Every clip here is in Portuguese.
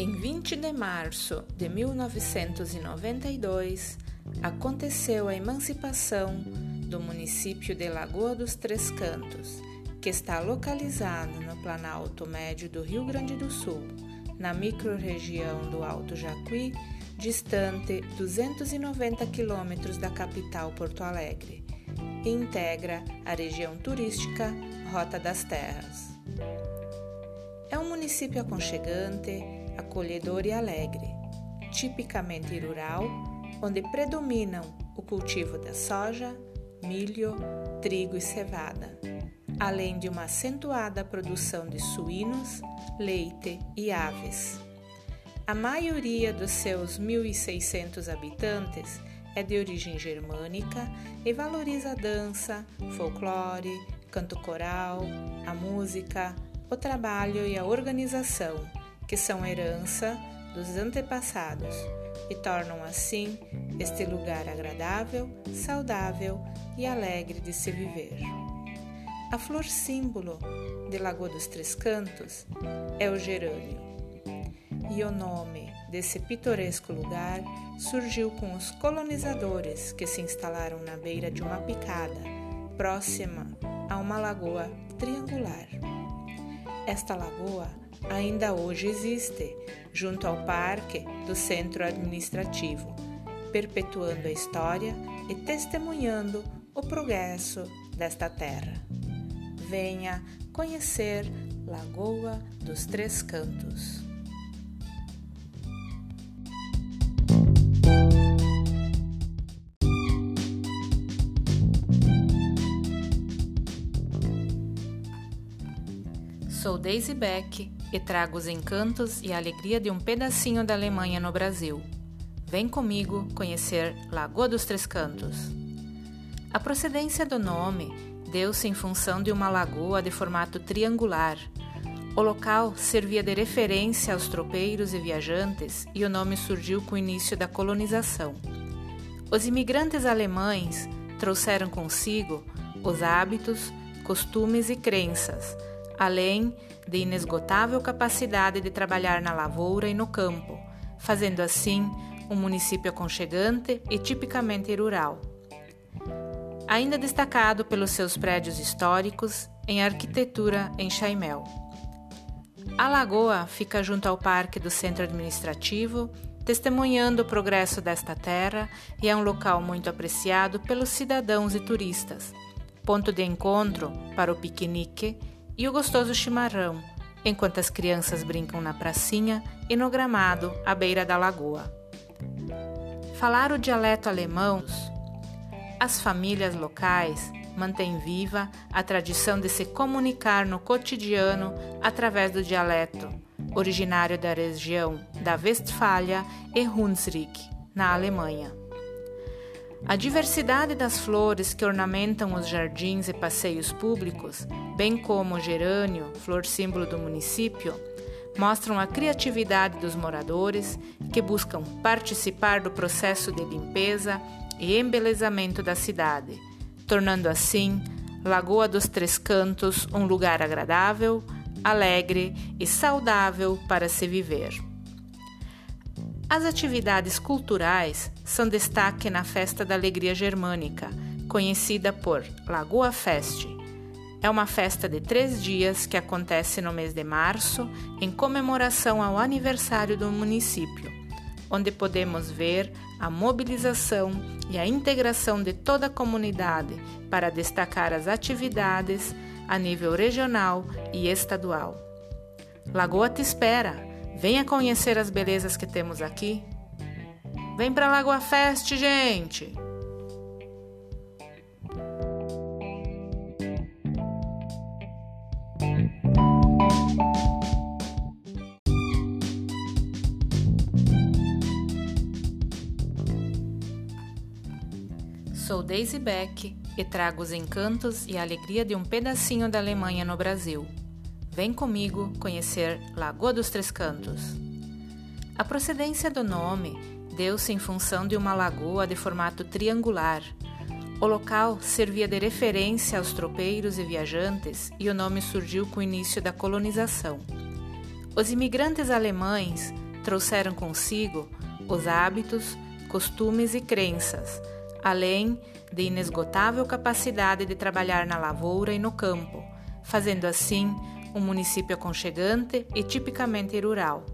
Em 20 de março de 1992, aconteceu a emancipação do município de Lagoa dos Três Cantos, que está localizado no Planalto Médio do Rio Grande do Sul, na microrregião do Alto Jacuí, distante 290 quilômetros da capital Porto Alegre, e integra a região turística Rota das Terras. É um município aconchegante, acolhedor e alegre, tipicamente rural, onde predominam o cultivo da soja, milho, trigo e cevada, além de uma acentuada produção de suínos, leite e aves. A maioria dos seus 1.600 habitantes é de origem germânica e valoriza a dança, folclore, canto coral, a música, o trabalho e a organização que são herança dos antepassados e tornam assim este lugar agradável, saudável e alegre de se viver. A flor símbolo de Lagoa dos Três Cantos é o gerânio. E o nome desse pitoresco lugar surgiu com os colonizadores que se instalaram na beira de uma picada, próxima a uma lagoa triangular. Esta lagoa ainda hoje existe, junto ao parque do centro administrativo, perpetuando a história e testemunhando o progresso desta terra. Venha conhecer Lagoa dos Três Cantos. Sou Daisy Beck e trago os encantos e a alegria de um pedacinho da Alemanha no Brasil. Vem comigo conhecer Lagoa dos Três Cantos. A procedência do nome deu-se em função de uma lagoa de formato triangular. O local servia de referência aos tropeiros e viajantes e o nome surgiu com o início da colonização. Os imigrantes alemães trouxeram consigo os hábitos, costumes e crenças além de inesgotável capacidade de trabalhar na lavoura e no campo, fazendo assim um município aconchegante e tipicamente rural. Ainda destacado pelos seus prédios históricos em arquitetura em Chaimel. A lagoa fica junto ao parque do centro administrativo, testemunhando o progresso desta terra e é um local muito apreciado pelos cidadãos e turistas, ponto de encontro para o piquenique e o gostoso chimarrão, enquanto as crianças brincam na pracinha e no gramado à beira da lagoa. Falar o dialeto alemão, as famílias locais mantêm viva a tradição de se comunicar no cotidiano através do dialeto, originário da região da Westfália e Hunsrück, na Alemanha. A diversidade das flores que ornamentam os jardins e passeios públicos, bem como o gerânio, flor símbolo do município, mostram a criatividade dos moradores que buscam participar do processo de limpeza e embelezamento da cidade, tornando assim Lagoa dos Três Cantos um lugar agradável, alegre e saudável para se viver. As atividades culturais são destaque na Festa da Alegria Germânica, conhecida por Lagoa Fest. É uma festa de três dias que acontece no mês de março, em comemoração ao aniversário do município, onde podemos ver a mobilização e a integração de toda a comunidade para destacar as atividades a nível regional e estadual. Lagoa te espera! Venha conhecer as belezas que temos aqui. Vem para Lagoa Fest, gente! Sou Daisy Beck e trago os encantos e a alegria de um pedacinho da Alemanha no Brasil. Vem comigo conhecer Lagoa dos Três Cantos. A procedência do nome deu-se em função de uma lagoa de formato triangular. O local servia de referência aos tropeiros e viajantes e o nome surgiu com o início da colonização. Os imigrantes alemães trouxeram consigo os hábitos, costumes e crenças, além de inesgotável capacidade de trabalhar na lavoura e no campo, fazendo assim um município aconchegante e tipicamente rural.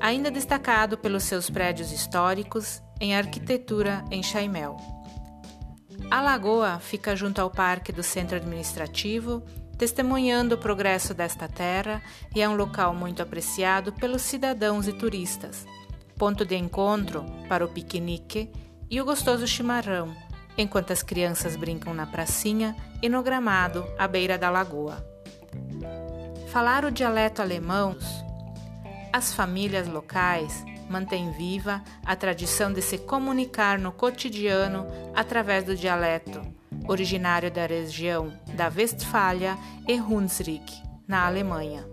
Ainda destacado pelos seus prédios históricos em arquitetura em Chaimel. A lagoa fica junto ao parque do centro administrativo, testemunhando o progresso desta terra e é um local muito apreciado pelos cidadãos e turistas, ponto de encontro para o piquenique e o gostoso chimarrão, enquanto as crianças brincam na pracinha e no gramado à beira da lagoa. Falar o dialeto alemão, as famílias locais mantêm viva a tradição de se comunicar no cotidiano através do dialeto, originário da região da Westfália e Hunsrück, na Alemanha.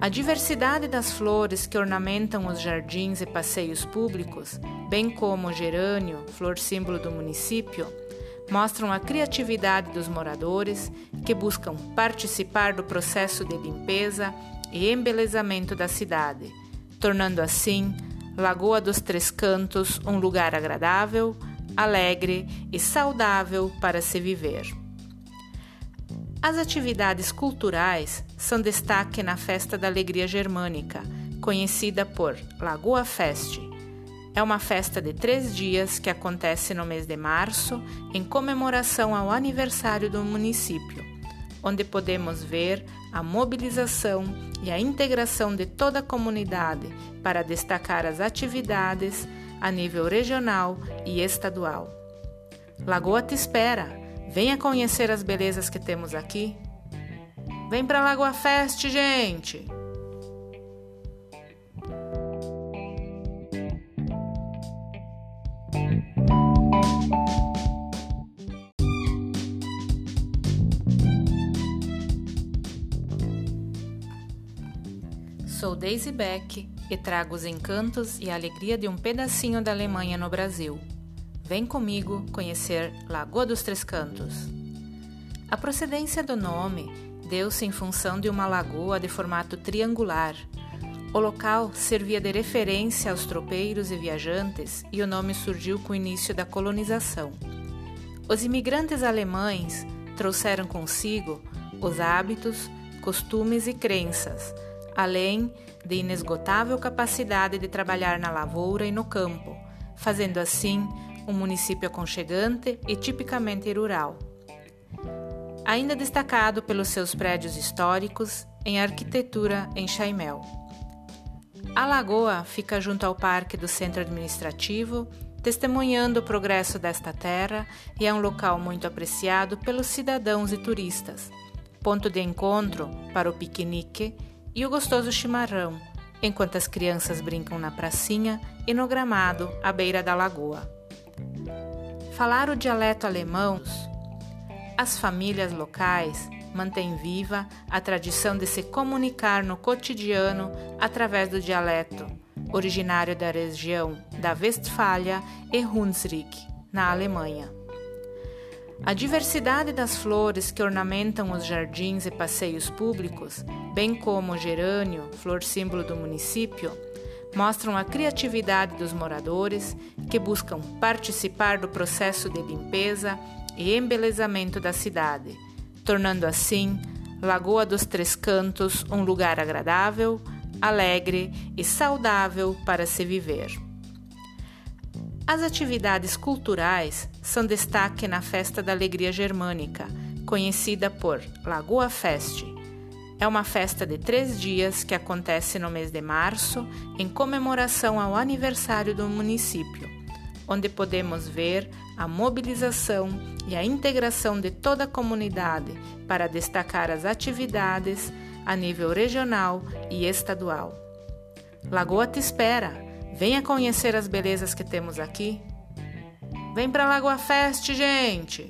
A diversidade das flores que ornamentam os jardins e passeios públicos, bem como o gerânio, flor símbolo do município, mostram a criatividade dos moradores que buscam participar do processo de limpeza e embelezamento da cidade, tornando assim Lagoa dos Três Cantos um lugar agradável, alegre e saudável para se viver. As atividades culturais são destaque na Festa da Alegria Germânica, conhecida por Lagoa Fest. É uma festa de três dias que acontece no mês de março, em comemoração ao aniversário do município, onde podemos ver a mobilização e a integração de toda a comunidade para destacar as atividades a nível regional e estadual. Lagoa te espera! Venha conhecer as belezas que temos aqui. Vem para Lagoa Fest, gente! Sou Daisy Beck e trago os encantos e a alegria de um pedacinho da Alemanha no Brasil. Vem comigo conhecer Lagoa dos Três Cantos. A procedência do nome deu-se em função de uma lagoa de formato triangular. O local servia de referência aos tropeiros e viajantes e o nome surgiu com o início da colonização. Os imigrantes alemães trouxeram consigo os hábitos, costumes e crenças, além de inesgotável capacidade de trabalhar na lavoura e no campo, fazendo assim um município aconchegante e tipicamente rural. Ainda destacado pelos seus prédios históricos em arquitetura em Chaimel. A lagoa fica junto ao parque do centro administrativo, testemunhando o progresso desta terra e é um local muito apreciado pelos cidadãos e turistas, ponto de encontro para o piquenique e o gostoso chimarrão, enquanto as crianças brincam na pracinha e no gramado à beira da lagoa. Falar o dialeto alemão, as famílias locais mantêm viva a tradição de se comunicar no cotidiano através do dialeto, originário da região da Westfália e Hunsrück, na Alemanha. A diversidade das flores que ornamentam os jardins e passeios públicos, bem como o gerânio, flor símbolo do município, mostram a criatividade dos moradores que buscam participar do processo de limpeza e embelezamento da cidade, tornando assim Lagoa dos Três Cantos um lugar agradável, alegre e saudável para se viver. As atividades culturais são destaque na Festa da Alegria Germânica, conhecida por Lagoa Fest é uma festa de três dias que acontece no mês de março em comemoração ao aniversário do município, onde podemos ver a mobilização e a integração de toda a comunidade para destacar as atividades a nível regional e estadual. Lagoa te espera! Venha conhecer as belezas que temos aqui. Vem para Lagoa Fest, gente!